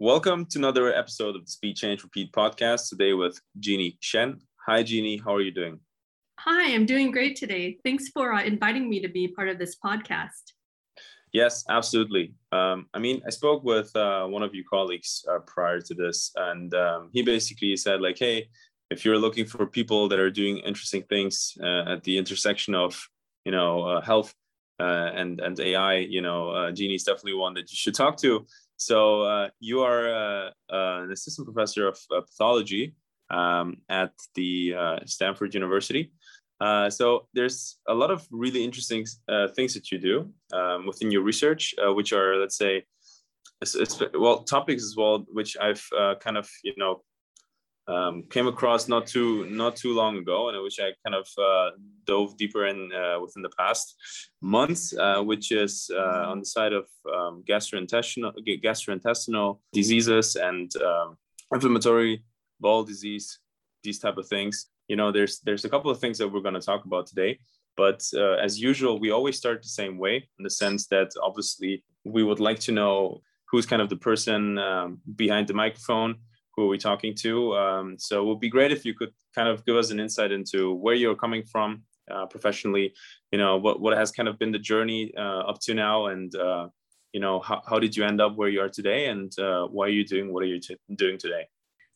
Welcome to another episode of the Speed Change Repeat podcast today with Jeannie Shen. Hi, Jeannie. How are you doing? Hi, I'm doing great today. Thanks for uh, inviting me to be part of this podcast. Yes, absolutely. Um, I mean, I spoke with uh, one of your colleagues uh, prior to this, and um, he basically said, like, hey, if you're looking for people that are doing interesting things uh, at the intersection of, you know, uh, health uh, and and AI, you know, Jeannie's definitely one that you should talk to. So uh, you are uh, uh, an assistant professor of uh, pathology um, at the Stanford University. So there's a lot of really interesting things that you do um, within your research, which are, let's say, well, topics as well, which I've kind of, you know, um, came across not too not too long ago, and which I kind of uh, dove deeper in uh, within the past months, uh, which is uh, on the side of um, gastrointestinal gastrointestinal diseases and um, inflammatory bowel disease, these type of things. You know, there's there's a couple of things that we're going to talk about today. But uh, as usual, we always start the same way in the sense that obviously we would like to know who's kind of the person um, behind the microphone who are we talking to. Um, so it would be great if you could kind of give us an insight into where you're coming from uh, professionally, you know, what, what has kind of been the journey uh, up to now and, uh, you know, how, how did you end up where you are today and uh, why are you doing what are you t- doing today?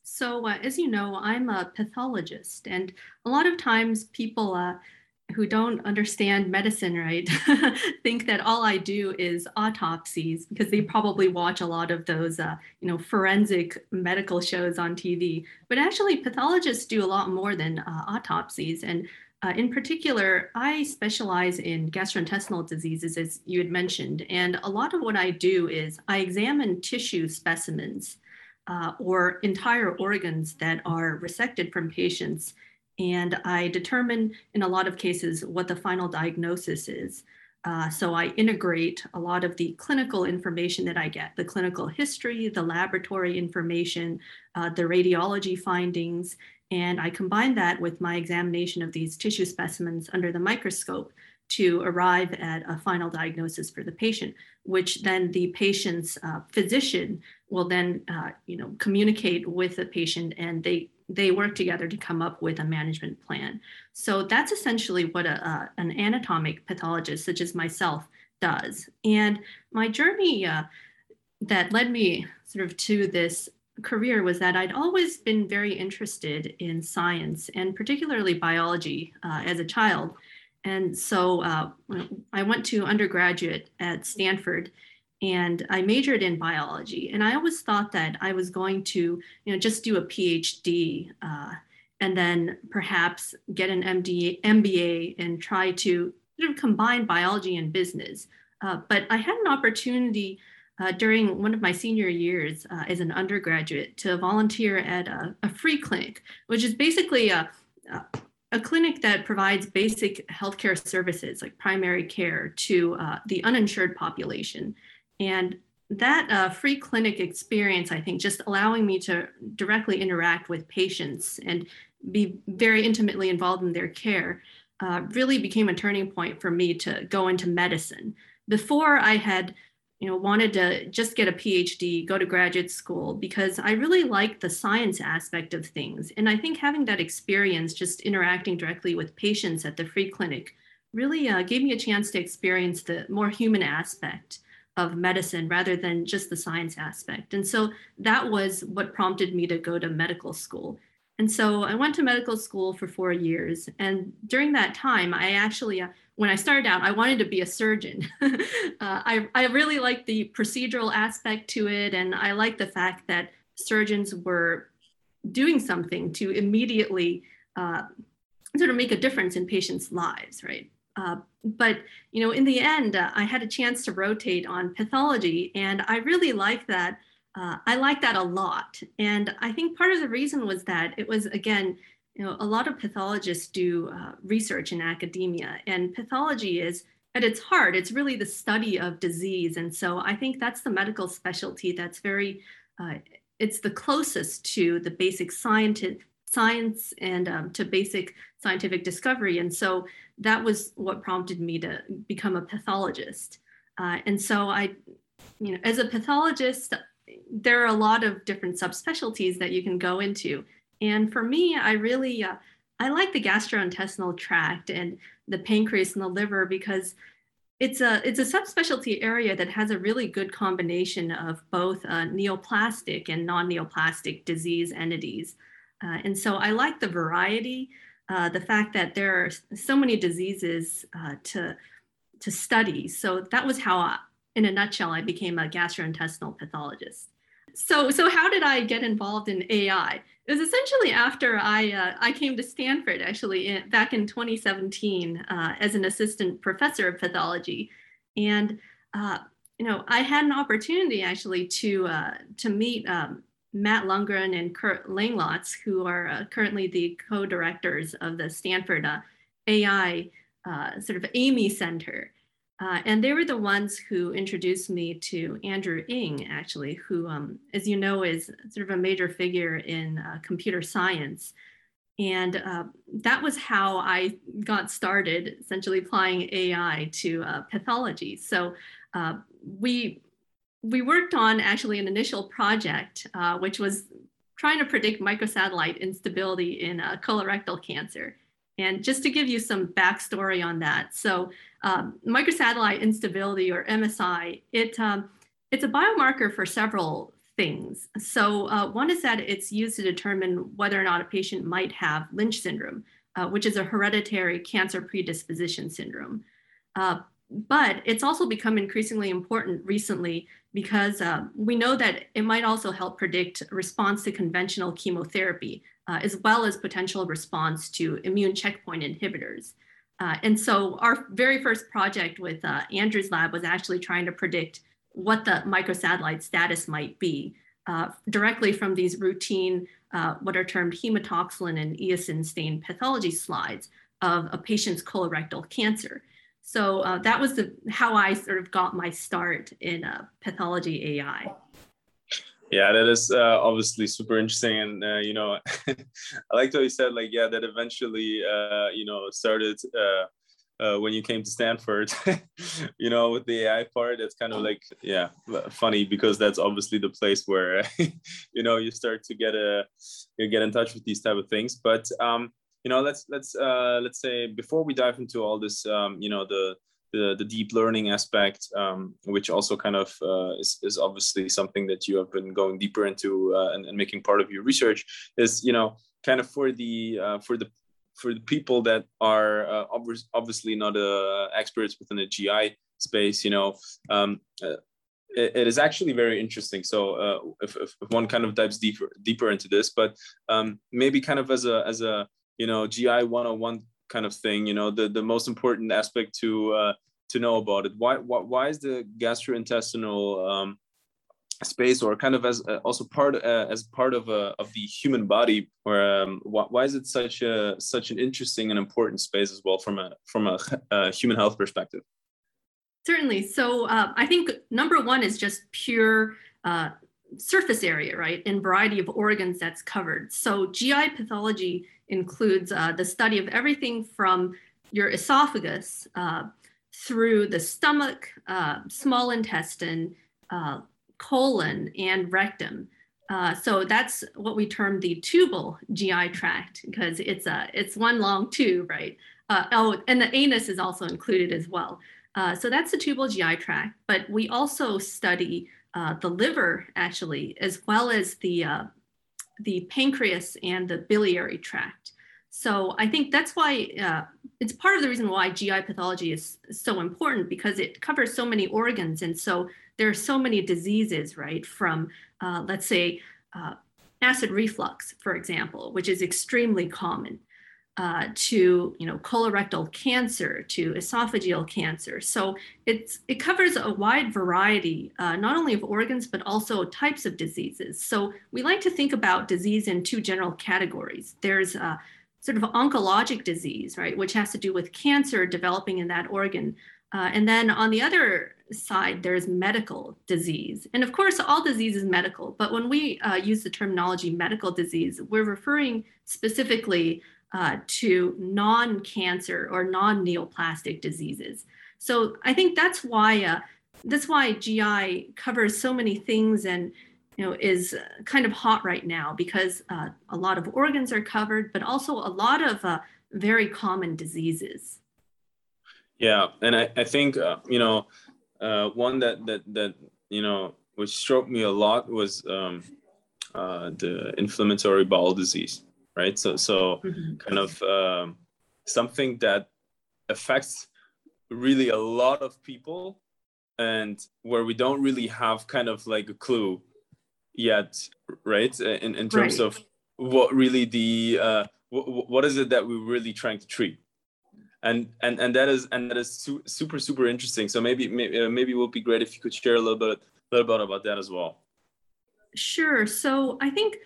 So, uh, as you know, I'm a pathologist, and a lot of times people uh, who don't understand medicine right think that all I do is autopsies because they probably watch a lot of those uh, you know forensic medical shows on TV. But actually, pathologists do a lot more than uh, autopsies. And uh, in particular, I specialize in gastrointestinal diseases, as you had mentioned. And a lot of what I do is I examine tissue specimens uh, or entire organs that are resected from patients and I determine in a lot of cases what the final diagnosis is. Uh, so I integrate a lot of the clinical information that I get, the clinical history, the laboratory information, uh, the radiology findings, and I combine that with my examination of these tissue specimens under the microscope to arrive at a final diagnosis for the patient, which then the patient's uh, physician will then, uh, you know, communicate with the patient and they they work together to come up with a management plan. So that's essentially what a, a an anatomic pathologist, such as myself, does. And my journey uh, that led me sort of to this career was that I'd always been very interested in science and particularly biology uh, as a child. And so uh, I went to undergraduate at Stanford and I majored in biology. And I always thought that I was going to, you know, just do a PhD uh, and then perhaps get an MD, MBA and try to sort of combine biology and business. Uh, but I had an opportunity uh, during one of my senior years uh, as an undergraduate to volunteer at a, a free clinic, which is basically a, a a clinic that provides basic healthcare services like primary care to uh, the uninsured population. And that uh, free clinic experience, I think, just allowing me to directly interact with patients and be very intimately involved in their care, uh, really became a turning point for me to go into medicine. Before I had, you know, wanted to just get a PhD, go to graduate school because I really like the science aspect of things, and I think having that experience, just interacting directly with patients at the free clinic, really uh, gave me a chance to experience the more human aspect of medicine rather than just the science aspect. And so that was what prompted me to go to medical school. And so I went to medical school for four years. And during that time, I actually, uh, when I started out, I wanted to be a surgeon. uh, I, I really liked the procedural aspect to it. And I liked the fact that surgeons were doing something to immediately uh, sort of make a difference in patients' lives, right? Uh, but you know, in the end, uh, I had a chance to rotate on pathology, and I really like that. Uh, I like that a lot, and I think part of the reason was that it was again, you know, a lot of pathologists do uh, research in academia, and pathology is at its heart, it's really the study of disease, and so I think that's the medical specialty that's very uh, it's the closest to the basic scientific science and um, to basic scientific discovery. And so that was what prompted me to become a pathologist. Uh, and so I, you know, as a pathologist, there are a lot of different subspecialties that you can go into. And for me, I really uh, I like the gastrointestinal tract and the pancreas and the liver because it's a it's a subspecialty area that has a really good combination of both uh, neoplastic and non-neoplastic disease entities. Uh, and so I like the variety, uh, the fact that there are so many diseases uh, to to study. So that was how, I, in a nutshell, I became a gastrointestinal pathologist. So so how did I get involved in AI? It was essentially after I uh, I came to Stanford actually in, back in 2017 uh, as an assistant professor of pathology, and uh, you know I had an opportunity actually to to meet um, Matt Lungren and Curt Langlotz, who are uh, currently the co-directors of the Stanford uh, AI sort of AIMI Center. Uh, and they were the ones who introduced me to Andrew Ng, actually, who, um, as you know, is sort of a major figure in uh, computer science. And uh, that was how I got started, essentially applying AI to uh, pathology. So uh, we we worked on actually an initial project, uh, which was trying to predict microsatellite instability in colorectal cancer. And just to give you some backstory on that, so um, microsatellite instability or MSI, it, um, it's a biomarker for several things. So uh, one is that it's used to determine whether or not a patient might have Lynch syndrome, uh, which is a hereditary cancer predisposition syndrome. Uh, but it's also become increasingly important recently because uh, we know that it might also help predict response to conventional chemotherapy, uh, as well as potential response to immune checkpoint inhibitors. Uh, and so our very first project with uh, Andrew's lab was actually trying to predict what the microsatellite status might be uh, directly from these routine, uh, what are termed hematoxylin and eosin stained pathology slides of a patient's colorectal cancer. So uh, that was the, how I sort of got my start in uh, pathology AI. Yeah, that is uh, obviously super interesting, and uh, you know, I liked how you said like yeah, that eventually uh, you know started uh, uh, when you came to Stanford, you know, with the AI part. It's kind of like yeah, funny because that's obviously the place where you know you start to get a you get in touch with these type of things. But um, you know, let's let's uh, let's say before we dive into all this, um, you know, the the, the deep learning aspect, um, which also kind of uh, is, is obviously something that you have been going deeper into uh, and, and, making part of your research is, you know, kind of for the uh, for the for the people that are uh, obviously not uh, experts within the GI space, you know, um, uh, it, it is actually very interesting. So if, if, one kind of dives deeper deeper into this, but um, maybe kind of as a as a you know GI 101 kind of thing you know the the most important aspect to uh, to know about it. Why why, why is the gastrointestinal um, space or kind of as uh, also part uh, as part of a of the human body or um, why, why is it such a such an interesting and important space as well from a from a, a human health perspective? Certainly. So uh, i think number one is just pure uh, surface area right? And variety of organs that's covered. So gi pathology includes uh, the study of everything from your esophagus uh, through the stomach, uh, small intestine, uh, colon, and rectum. Uh, so that's what we term the tubal GI tract because it's a it's one long tube, right? Uh, oh, and the anus is also included as well. so that's the tubal GI tract. But we also study the liver actually, as well as the the pancreas and the biliary tract. So I think that's why uh, it's part of the reason why GI pathology is so important because it covers so many organs. And so there are so many diseases, right? From, uh, let's say, uh, acid reflux, for example, which is extremely common, uh, to you know colorectal cancer, to esophageal cancer. So it's it covers a wide variety, uh, not only of organs but also types of diseases. So we like to think about disease in two general categories. There's uh, sort of oncologic disease, right, which has to do with cancer developing in that organ. Uh, and then on the other side, there's medical disease. And of course, all disease is medical, but when we uh, use the terminology medical disease, we're referring specifically uh, to non cancer or non neoplastic diseases. So I think that's why. Uh, that's why GI covers so many things and you know, is kind of hot right now because uh, a lot of organs are covered, but also a lot of uh, very common diseases. Yeah, and I, I think uh, you know uh, one that that that you know which struck me a lot was um, uh, the inflammatory bowel disease, right? So so mm-hmm. kind of um, something that affects really a lot of people and where we don't really have kind of like a clue yet right in, in terms right. of what really the uh, w- what is it that we're really trying to treat and and and that is and that is su- super super interesting so maybe maybe, uh, maybe it would be great if you could share a little bit a little bit about that as well sure so i think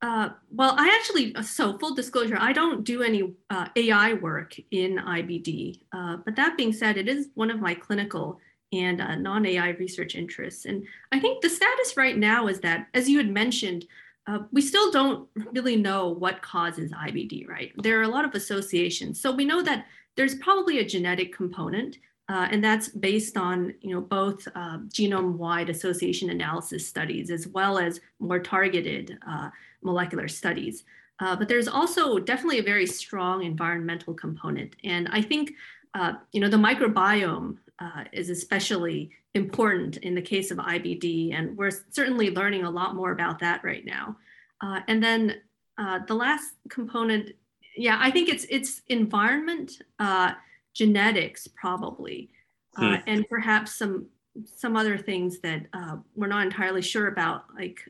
uh, well, I actually, so full disclosure, I don't do any uh, AI work in IBD. Uh, but that being said, it is one of my clinical and uh, non AI research interests. And I think the status right now is that, as you had mentioned, uh, we still don't really know what causes IBD, right? There are a lot of associations. So we know that there's probably a genetic component, uh, and that's based on you know both uh, genome-wide association analysis studies as well as more targeted uh, molecular studies. Uh, but there's also definitely a very strong environmental component, and I think uh, you know the microbiome uh, is especially important in the case of IBD, and we're certainly learning a lot more about that right now. And then the last component, yeah, I think it's it's environment, genetics probably, uh, hmm. and perhaps some some other things that uh, we're not entirely sure about, like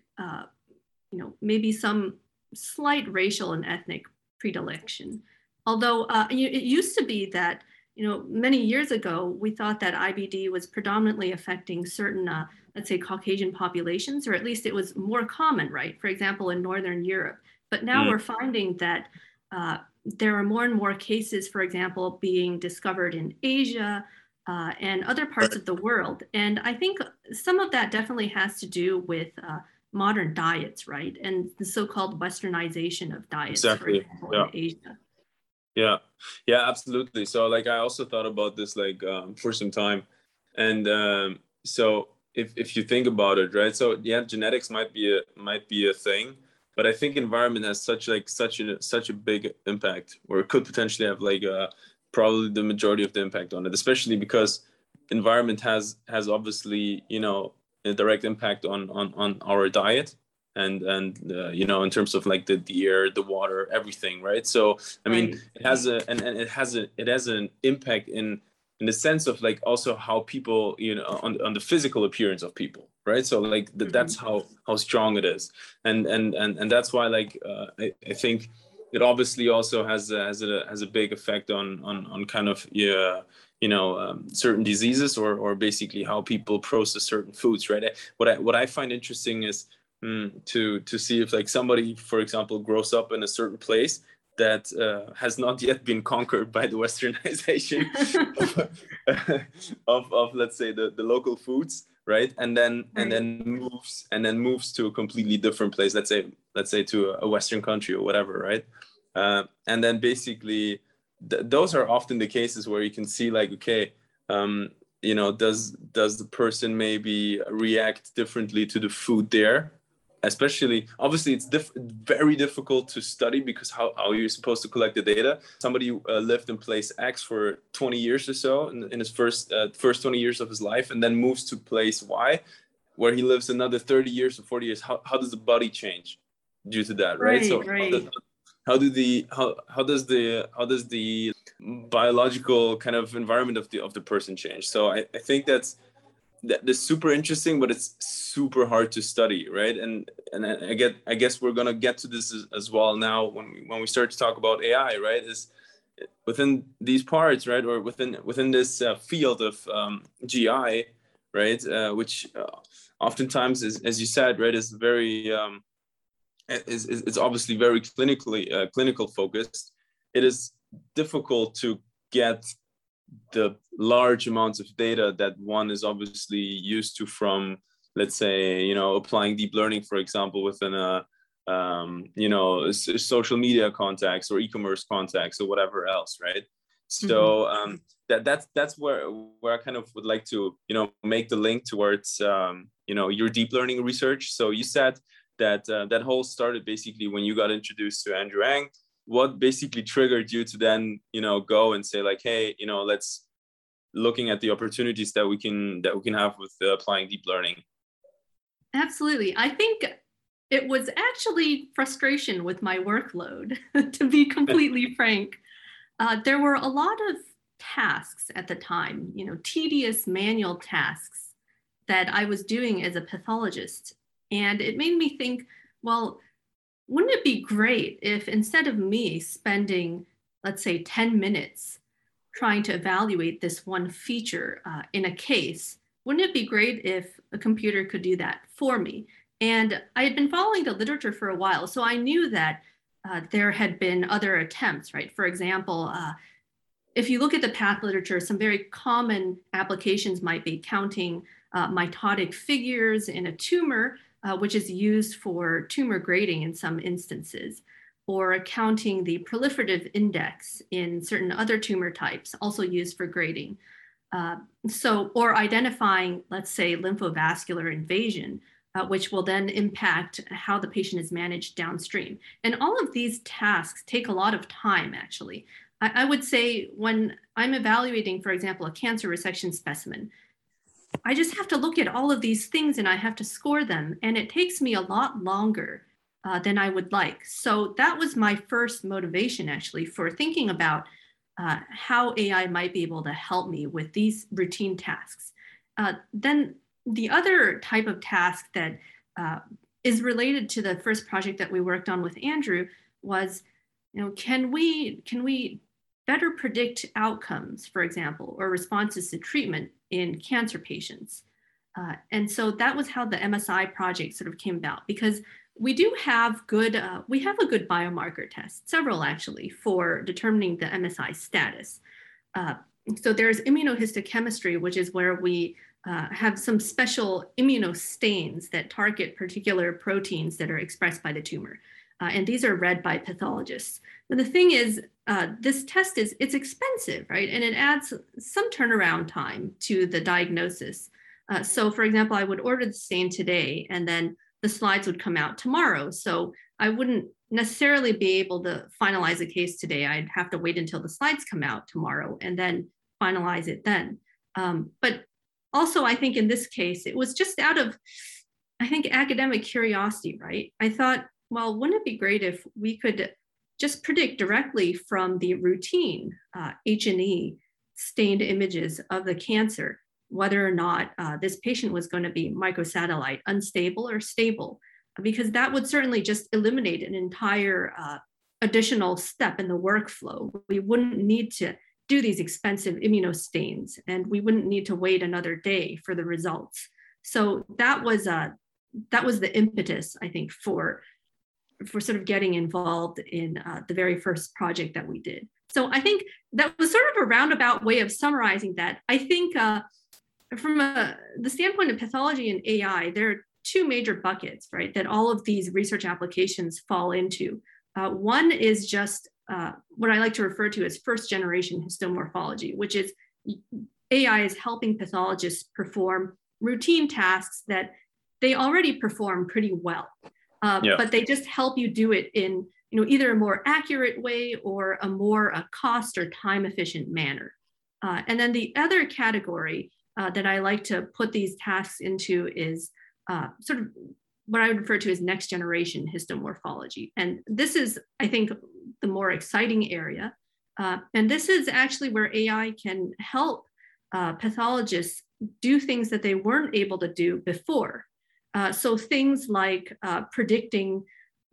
you know maybe some slight racial and ethnic predilection. Although it used to be that you know, many years ago, we thought that IBD was predominantly affecting certain, uh, let's say, Caucasian populations, or at least it was more common, right? For example, in Northern Europe. But now mm. we're finding that uh, there are more and more cases, for example, being discovered in Asia uh, and other parts of the world. And I think some of that definitely has to do with uh, modern diets, right? And the so called westernization of diets, exactly. example, yeah. in Asia yeah yeah absolutely so like i also thought about this like um, for some time and um, so if, if you think about it right so yeah genetics might be a might be a thing but i think environment has such like such a such a big impact or it could potentially have like uh, probably the majority of the impact on it especially because environment has has obviously you know a direct impact on on on our diet and and uh, you know in terms of like the, the air the water everything right so i mean right. it has a and, and it has a it has an impact in in the sense of like also how people you know on, on the physical appearance of people right? So like mm-hmm. that's how how strong it is. And and and, and that's why like uh, I, I think it obviously also has a, has a has a big effect on on on kind of yeah you know um, certain diseases or or basically how people process certain foods right? What i what i find interesting is mm, to to see if like somebody for example grows up in a certain place that uh, has not yet been conquered by the westernization of, of, of, let's say the, the local foods right? And then right. and then moves and then moves to a completely different place let's say let's say to a western country or whatever right? Uh, and then basically th- those are often the cases where you can see like okay um, you know does does the person maybe react differently to the food there especially obviously it's diff- very difficult to study because how, how you're supposed to collect the data. Somebody uh, lived in place x for 20 years or so in, in his first uh, first 20 years of his life and then moves to place y where he lives another 30 years or 40 years. How, how does the body change due to that right, right so right. How, does, how do the how, how does the how does the biological kind of environment of the of the person change? So i, I think that's that is super interesting, but it's super hard to study, right? And and I get I guess we're gonna get to this as, as well now when we, when we start to talk about AI, right? Is within these parts, right, or within within this uh, field of um, GI, right, uh, which uh, oftentimes is, as you said, right, is very um, is, is it's obviously very clinically uh, clinical focused. It is difficult to get the large amounts of data that one is obviously used to from let's say you know applying deep learning for example within a um, you know social media contacts or e-commerce contacts or whatever else right So mm-hmm. um, that that's that's where where I kind of would like to you know make the link towards um, you know your deep learning research. So you said that uh, that whole started basically when you got introduced to Andrew Ng. What basically triggered you to then you know go and say like, hey, you know, let's looking at the opportunities that we can that we can have with uh, applying deep learning. Absolutely, I think it was actually frustration with my workload, to be completely frank. Uh, there were a lot of tasks at the time, you know, tedious manual tasks that I was doing as a pathologist. And it made me think, well, wouldn't it be great if instead of me spending, let's say, 10 minutes trying to evaluate this one feature uh, in a case, wouldn't it be great if a computer could do that for me? And I had been following the literature for a while, so I knew that uh, there had been other attempts, right? For example, uh, if you look at the path literature, some very common applications might be counting uh, mitotic figures in a tumor, uh, which is used for tumor grading in some instances, or counting the proliferative index in certain other tumor types, also used for grading. Uh, so, or identifying, let's say, lymphovascular invasion, uh, which will then impact how the patient is managed downstream. And all of these tasks take a lot of time, actually. I, I would say when I'm evaluating, for example, a cancer resection specimen, I just have to look at all of these things and I have to score them. And it takes me a lot longer uh, than I would like. So that was my first motivation actually for thinking about uh, how AI might be able to help me with these routine tasks. Uh, then the other type of task that uh, is related to the first project that we worked on with Andrew was, you know, can we can we better predict outcomes, for example, or responses to treatment in cancer patients? Uh, and so that was how the MSI project sort of came about because we do have good, uh, we have a good biomarker test, several actually, for determining the MSI status. Uh, so there's immunohistochemistry, which is where we uh, have some special immunostains that target particular proteins that are expressed by the tumor. Uh, and these are read by pathologists. But the thing is, uh, this test is it's expensive, right? And it adds some turnaround time to the diagnosis. Uh, so, for example, I would order the stain today, and then the slides would come out tomorrow. So I wouldn't necessarily be able to finalize a case today. I'd have to wait until the slides come out tomorrow and then finalize it then. Um, but also, I think in this case, it was just out of, I think, academic curiosity, right? I thought, well, wouldn't it be great if we could just predict directly from the routine uh, H&E stained images of the cancer whether or not uh, this patient was going to be microsatellite, unstable or stable, because that would certainly just eliminate an entire uh, additional step in the workflow. We wouldn't need to do these expensive immunostains, and we wouldn't need to wait another day for the results. So that was uh, that was the impetus, I think, for for sort of getting involved in uh, the very first project that we did. So I think that was sort of a roundabout way of summarizing that. I think uh, from a, the standpoint of pathology and AI, there are two major buckets, right, that all of these research applications fall into. Uh, one is just uh, what I like to refer to as first generation histomorphology, which is AI is helping pathologists perform routine tasks that they already perform pretty well, uh, yeah. but they just help you do it in you know either a more accurate way or a more a cost or time efficient manner. Uh, and then the other category uh, that I like to put these tasks into is uh, sort of what I would refer to as next generation histomorphology. And this is, I think, the more exciting area. Uh, and this is actually where AI can help uh, pathologists do things that they weren't able to do before. Uh, so things like uh, predicting,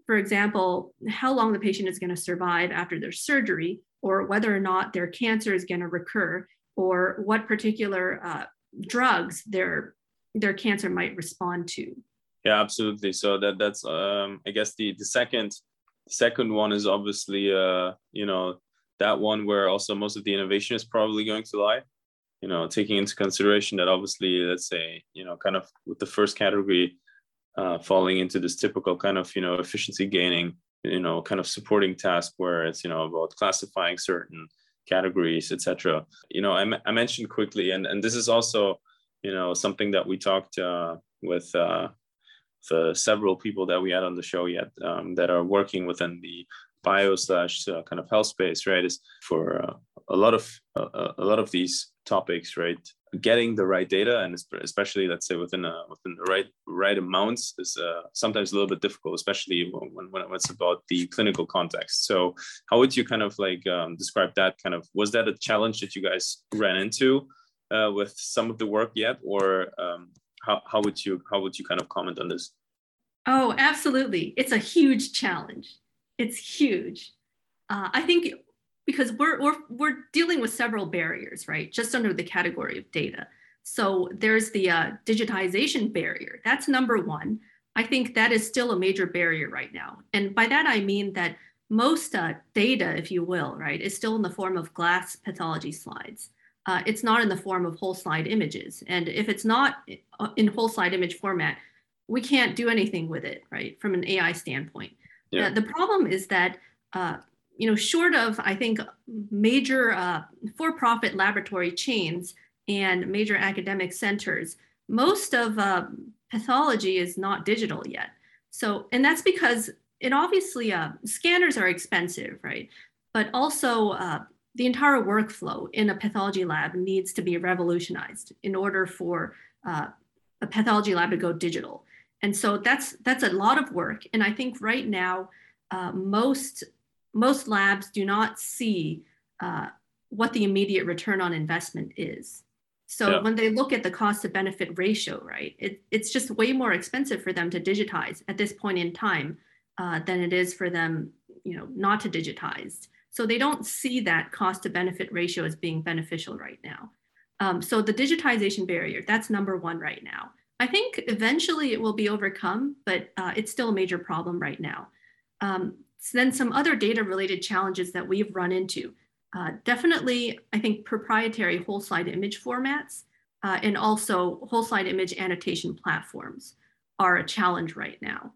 for example, how long the patient is going to survive after their surgery, or whether or not their cancer is going to recur, or what particular uh, drugs their their cancer might respond to. Yeah, absolutely. So that that's um, I guess the the second second one is obviously uh, you know that one where also most of the innovation is probably going to lie. You know, taking into consideration that obviously, let's say, you know, kind of with the first category uh, falling into this typical kind of you know efficiency gaining, you know, kind of supporting task where it's you know about classifying certain categories, etc. You know, I, I mentioned quickly, and and this is also you know something that we talked uh, with uh, the several people that we had on the show yet um, that are working within the bio slash uh, kind of health space, right? Is for uh, a lot of uh, a lot of these topics, right? Getting the right data and especially let's say within a, within the right right amounts is uh, sometimes a little bit difficult, especially when, when it's about the clinical context. So how would you kind of like um, describe that? Kind of was that a challenge that you guys ran into uh, with some of the work yet, or um, how, how would you how would you kind of comment on this? Oh, absolutely! It's a huge challenge. It's huge. Uh, I think because we're, we're we're dealing with several barriers, right? Just under the category of data. So there's the uh, digitization barrier. That's number one. I think that is still a major barrier right now. And by that I mean that most uh, data, if you will, right, is still in the form of glass pathology slides uh, it's not in the form of whole slide images. And if it's not uh, in whole slide image format, we can't do anything with it, right, from an AI standpoint. Yeah. Uh, the problem is that, uh, you know, short of, I think, major uh, for-profit laboratory chains and major academic centers, most of uh, pathology is not digital yet. So, and that's because it obviously, scanners are expensive, right? But also the entire workflow in a pathology lab needs to be revolutionized in order for uh, a pathology lab to go digital. And so that's that's a lot of work. And I think right now uh, most most labs do not see uh, what the immediate return on investment is. So yeah. when they look at the cost to benefit ratio, right, it, it's just way more expensive for them to digitize at this point in time uh, than it is for them, you know, not to digitize. So they don't see that cost to benefit ratio as being beneficial right now. Um, so the digitization barrier, that's number one right now. I think eventually it will be overcome, but uh, it's still a major problem right now. Um, so then some other data related challenges that we've run into. Uh, definitely, I think proprietary whole slide image formats uh, and also whole slide image annotation platforms are a challenge right now.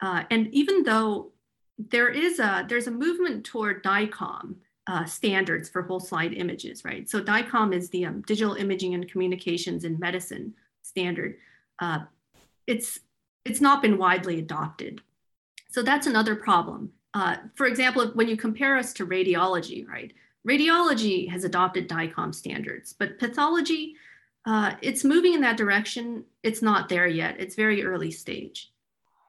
Uh, and even though there is a there's a movement toward DICOM uh, standards for whole slide images, right? So DICOM is the um, Digital Imaging and Communications in Medicine standard. Uh, it's it's not been widely adopted, so that's another problem. Uh, for example, when you compare us to radiology, right? Radiology has adopted DICOM standards, but pathology, uh, it's moving in that direction. It's not there yet. It's very early stage.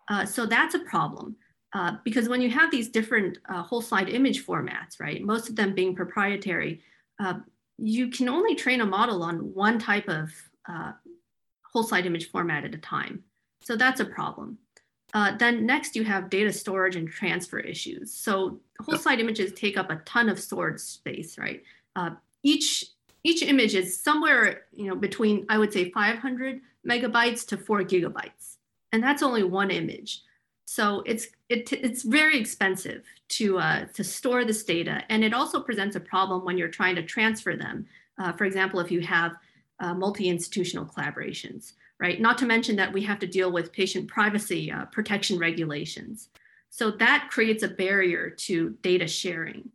Uh, so that's a problem. Uh, because when you have these different uh, whole slide image formats, right, most of them being proprietary, uh, you can only train a model on one type of whole slide image format at a time. So that's a problem. Uh, then next you have data storage and transfer issues. So whole slide images take up a ton of storage space, right? each each image is somewhere you know between I would say 500 megabytes to four gigabytes, and that's only one image. So it's it, it's very expensive to uh, to store this data, and it also presents a problem when you're trying to transfer them. Uh, for example, if you have uh, multi-institutional collaborations, right? Not to mention that we have to deal with patient privacy uh, protection regulations. So that creates a barrier to data sharing.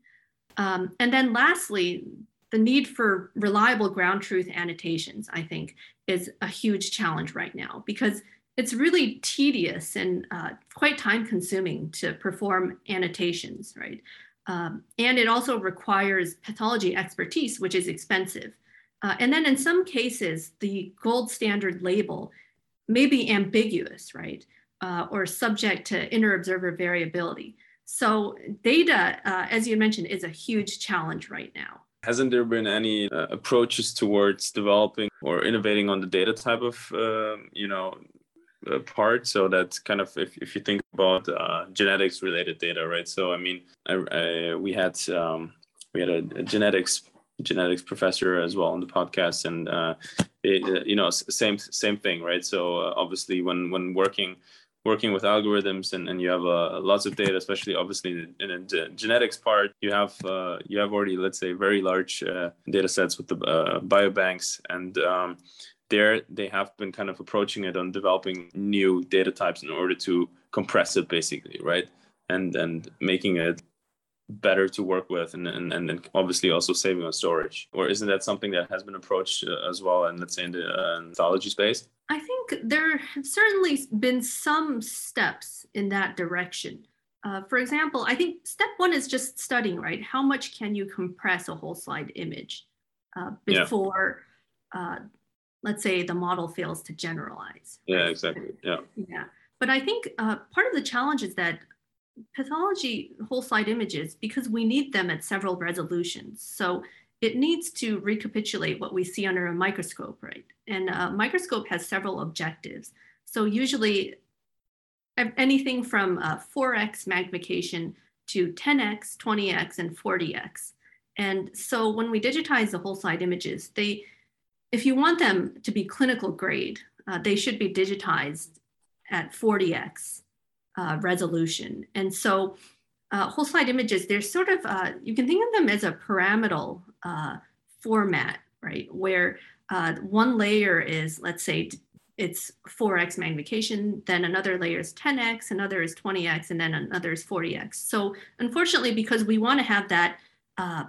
Um, and then lastly, the need for reliable ground truth annotations, I think, is a huge challenge right now because it's really tedious and uh, quite time consuming to perform annotations, right? Um, and it also requires pathology expertise, which is expensive. Uh, and then in some cases, the gold standard label may be ambiguous, right? Uh, or subject to inter-observer variability. So data, uh, as you mentioned, is a huge challenge right now. Hasn't there been any uh, approaches towards developing or innovating on the data type of, um, you know, uh, part so that kind of if, if you think about uh, genetics related data right so i mean I, I, we had um, we had a, a, genetics genetics professor as well on the podcast and uh, it, uh, you know same same thing right? So uh, obviously when when working working with algorithms and, and you have uh, lots of data, especially obviously in the genetics part, you have uh, you have already let's say very large uh, data sets with the biobanks, and um, there they have been kind of approaching it on developing new data types in order to compress it basically right? And and making it better to work with and, and, and then obviously also saving on storage? Or isn't that something that has been approached uh, as well and let's say in the uh, pathology space? I think there have certainly been some steps in that direction. Uh, for example i think step one is just studying right? How much can you compress a whole slide image uh, before yeah. Uh, let's say the model fails to generalize? Yeah right? exactly. Yeah. Yeah. But i think uh, part of the challenge is that pathology whole slide images because we need them at several resolutions. So it needs to recapitulate what we see under a microscope, right? And a microscope has several objectives. So usually anything from 4x magnification to 10x, 20x, and 40x. And so when we digitize the whole slide images, they, if you want them to be clinical grade, uh, they should be digitized at 40x uh, resolution. And so uh, whole slide images, they're sort of, uh, you can think of them as a pyramidal uh, format, right? Where uh, one layer is, let's say, it's 4x magnification, then another layer is 10x, another is 20x, and then another is 40x. So unfortunately, because we want to have that, uh,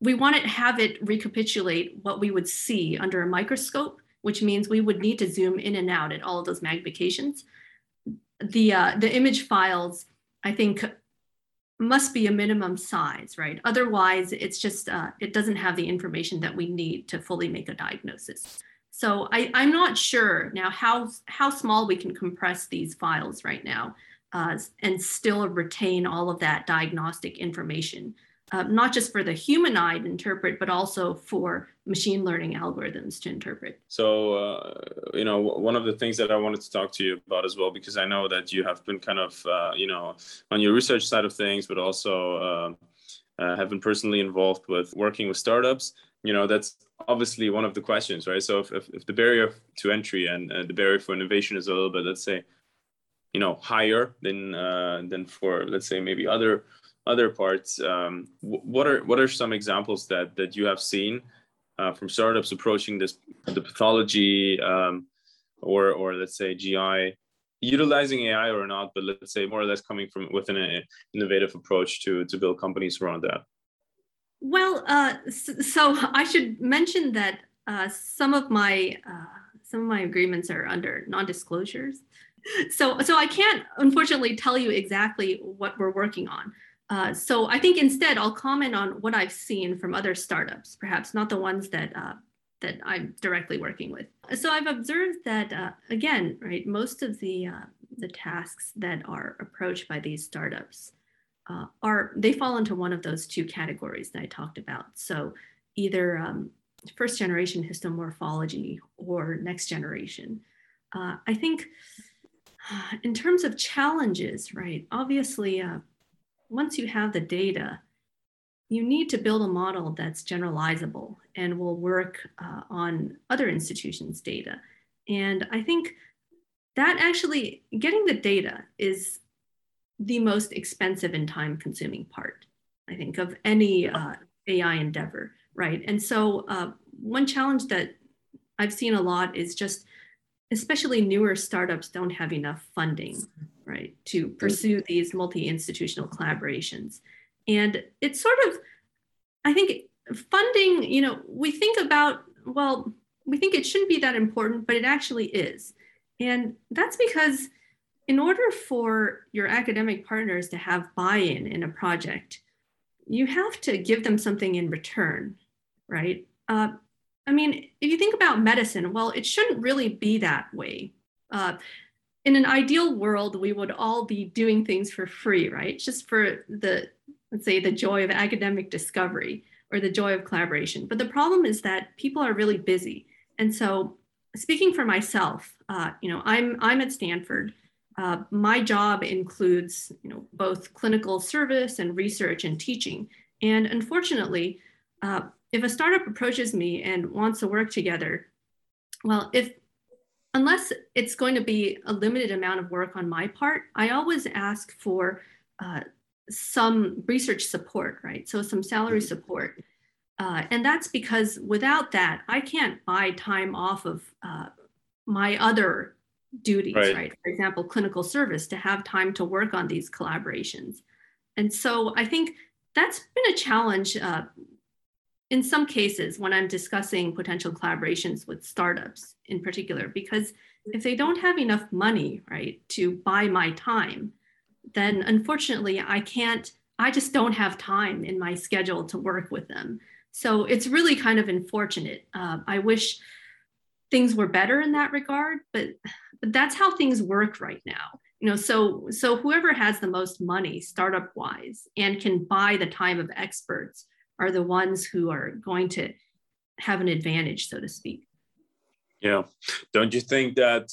we want to have it recapitulate what we would see under a microscope, which means we would need to zoom in and out at all of those magnifications the uh, the image files, I think, must be a minimum size, right? Otherwise, it's just uh, it doesn't have the information that we need to fully make a diagnosis. So I, I'm not sure now how how small we can compress these files right now uh, and still retain all of that diagnostic information uh, not just for the human eye to interpret, but also for machine learning algorithms to interpret. So, uh, you know, one of the things that I wanted to talk to you about as well, because I know that you have been kind of, uh, you know, on your research side of things, but also uh, uh, have been personally involved with working with startups. You know, that's obviously one of the questions, right? So, if, if, if the barrier to entry and the barrier for innovation is a little bit, let's say, you know, higher than uh, than for, let's say, maybe other other parts, um, what are what are some examples that that you have seen uh, from startups approaching this the pathology um, or or let's say GI, utilizing AI or not, but let's say more or less coming from within an innovative approach to to build companies around that. Well, uh, so I should mention that uh, some of my uh, some of my agreements are under non-disclosures. So, so I can't unfortunately tell you exactly what we're working on. Uh, so I think instead I'll comment on what I've seen from other startups, perhaps not the ones that uh, that I'm directly working with. So I've observed that uh, again, right, most of the uh, the tasks that are approached by these startups uh, are they fall into one of those two categories that I talked about. So either um, first generation histomorphology or next generation. I think in terms of challenges, right, obviously once you have the data, you need to build a model that's generalizable and will work uh, on other institutions' data. And I think that actually getting the data is the most expensive and time consuming part, I think, of any uh, AI endeavor, right? And so, uh, one challenge that I've seen a lot is just, especially newer startups don't have enough funding right, to pursue these multi-institutional collaborations. And it's sort of, I think funding, you know, we think about, well, we think it shouldn't be that important, but it actually is. And that's because in order for your academic partners to have buy-in in a project, you have to give them something in return, right? Uh, I mean, if you think about medicine, well, it shouldn't really be that way. Uh, in an ideal world, we would all be doing things for free, right? Just for the, let's say, the joy of academic discovery or the joy of collaboration. But the problem is that people are really busy. And so, speaking for myself, uh, you know, I'm I'm at Stanford. Uh, my job includes, you know, both clinical service and research and teaching. And unfortunately, uh, if a startup approaches me and wants to work together, well, if unless it's going to be a limited amount of work on my part, I always ask for uh, some research support, right? So some salary mm-hmm. support. Uh, and that's because without that, I can't buy time off of uh, my other duties, right. right? For example, clinical service to have time to work on these collaborations. And so I think that's been a challenge uh, in some cases when I'm discussing potential collaborations with startups in particular, because if they don't have enough money, right, to buy my time, then unfortunately I can't, I just don't have time in my schedule to work with them. So it's really kind of unfortunate. Uh, I wish things were better in that regard, but but that's how things work right now. You know, so so whoever has the most money, startup wise, and can buy the time of experts are the ones who are going to have an advantage, so to speak. Yeah. Don't you think that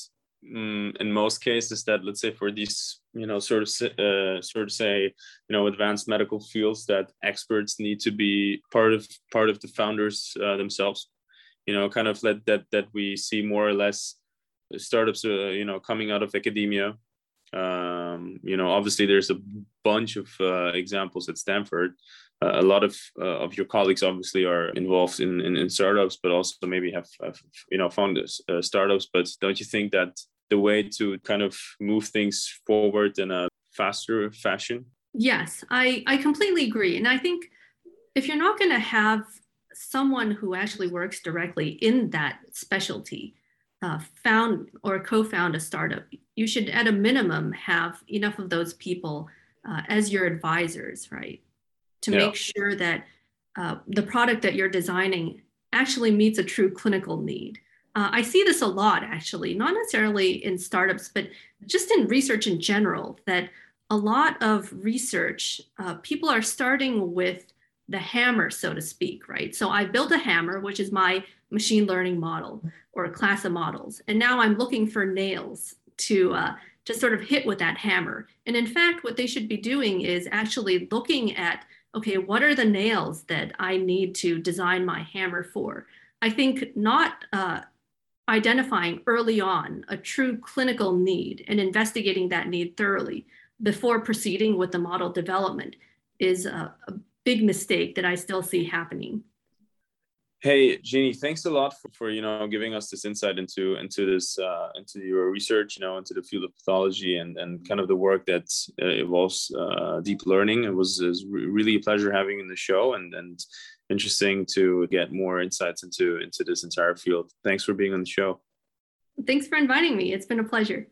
um, in most cases that let's say for these you know sort of uh, sort of say you know advanced medical fields that experts need to be part of part of the founders uh, themselves you know kind of let that that we see more or less startups uh, you know coming out of academia um, you know obviously there's a bunch of uh, examples at stanford a lot of uh, of your colleagues obviously are involved in, in, in startups but also maybe have, have you know founded uh, startups. But don't you think that the way to kind of move things forward in a faster fashion? Yes i i completely agree. And i think if you're not going to have someone who actually works directly in that specialty uh, found or co-found a startup, you should at a minimum have enough of those people uh, as your advisors, right? To yeah. make sure that uh, the product that you're designing actually meets a true clinical need. Uh, I see this a lot, actually, not necessarily in startups, but just in research in general, that a lot of research, uh, people are starting with the hammer, so to speak, right? So I built a hammer, which is my machine learning model or a class of models. And now I'm looking for nails to, uh, to sort of hit with that hammer. And in fact, what they should be doing is actually looking at, okay, what are the nails that I need to design my hammer for? I think not uh, identifying early on a true clinical need and investigating that need thoroughly before proceeding with the model development is a, a big mistake that I still see happening. Hey, Jeannie, thanks a lot for, for you know giving us this insight into into this uh, into your research, you know, into the field of pathology and and kind of the work that uh, involves uh, deep learning. It was, it was really a pleasure having in the show and and interesting to get more insights into into this entire field. Thanks for being on the show. Thanks for inviting me. It's been a pleasure.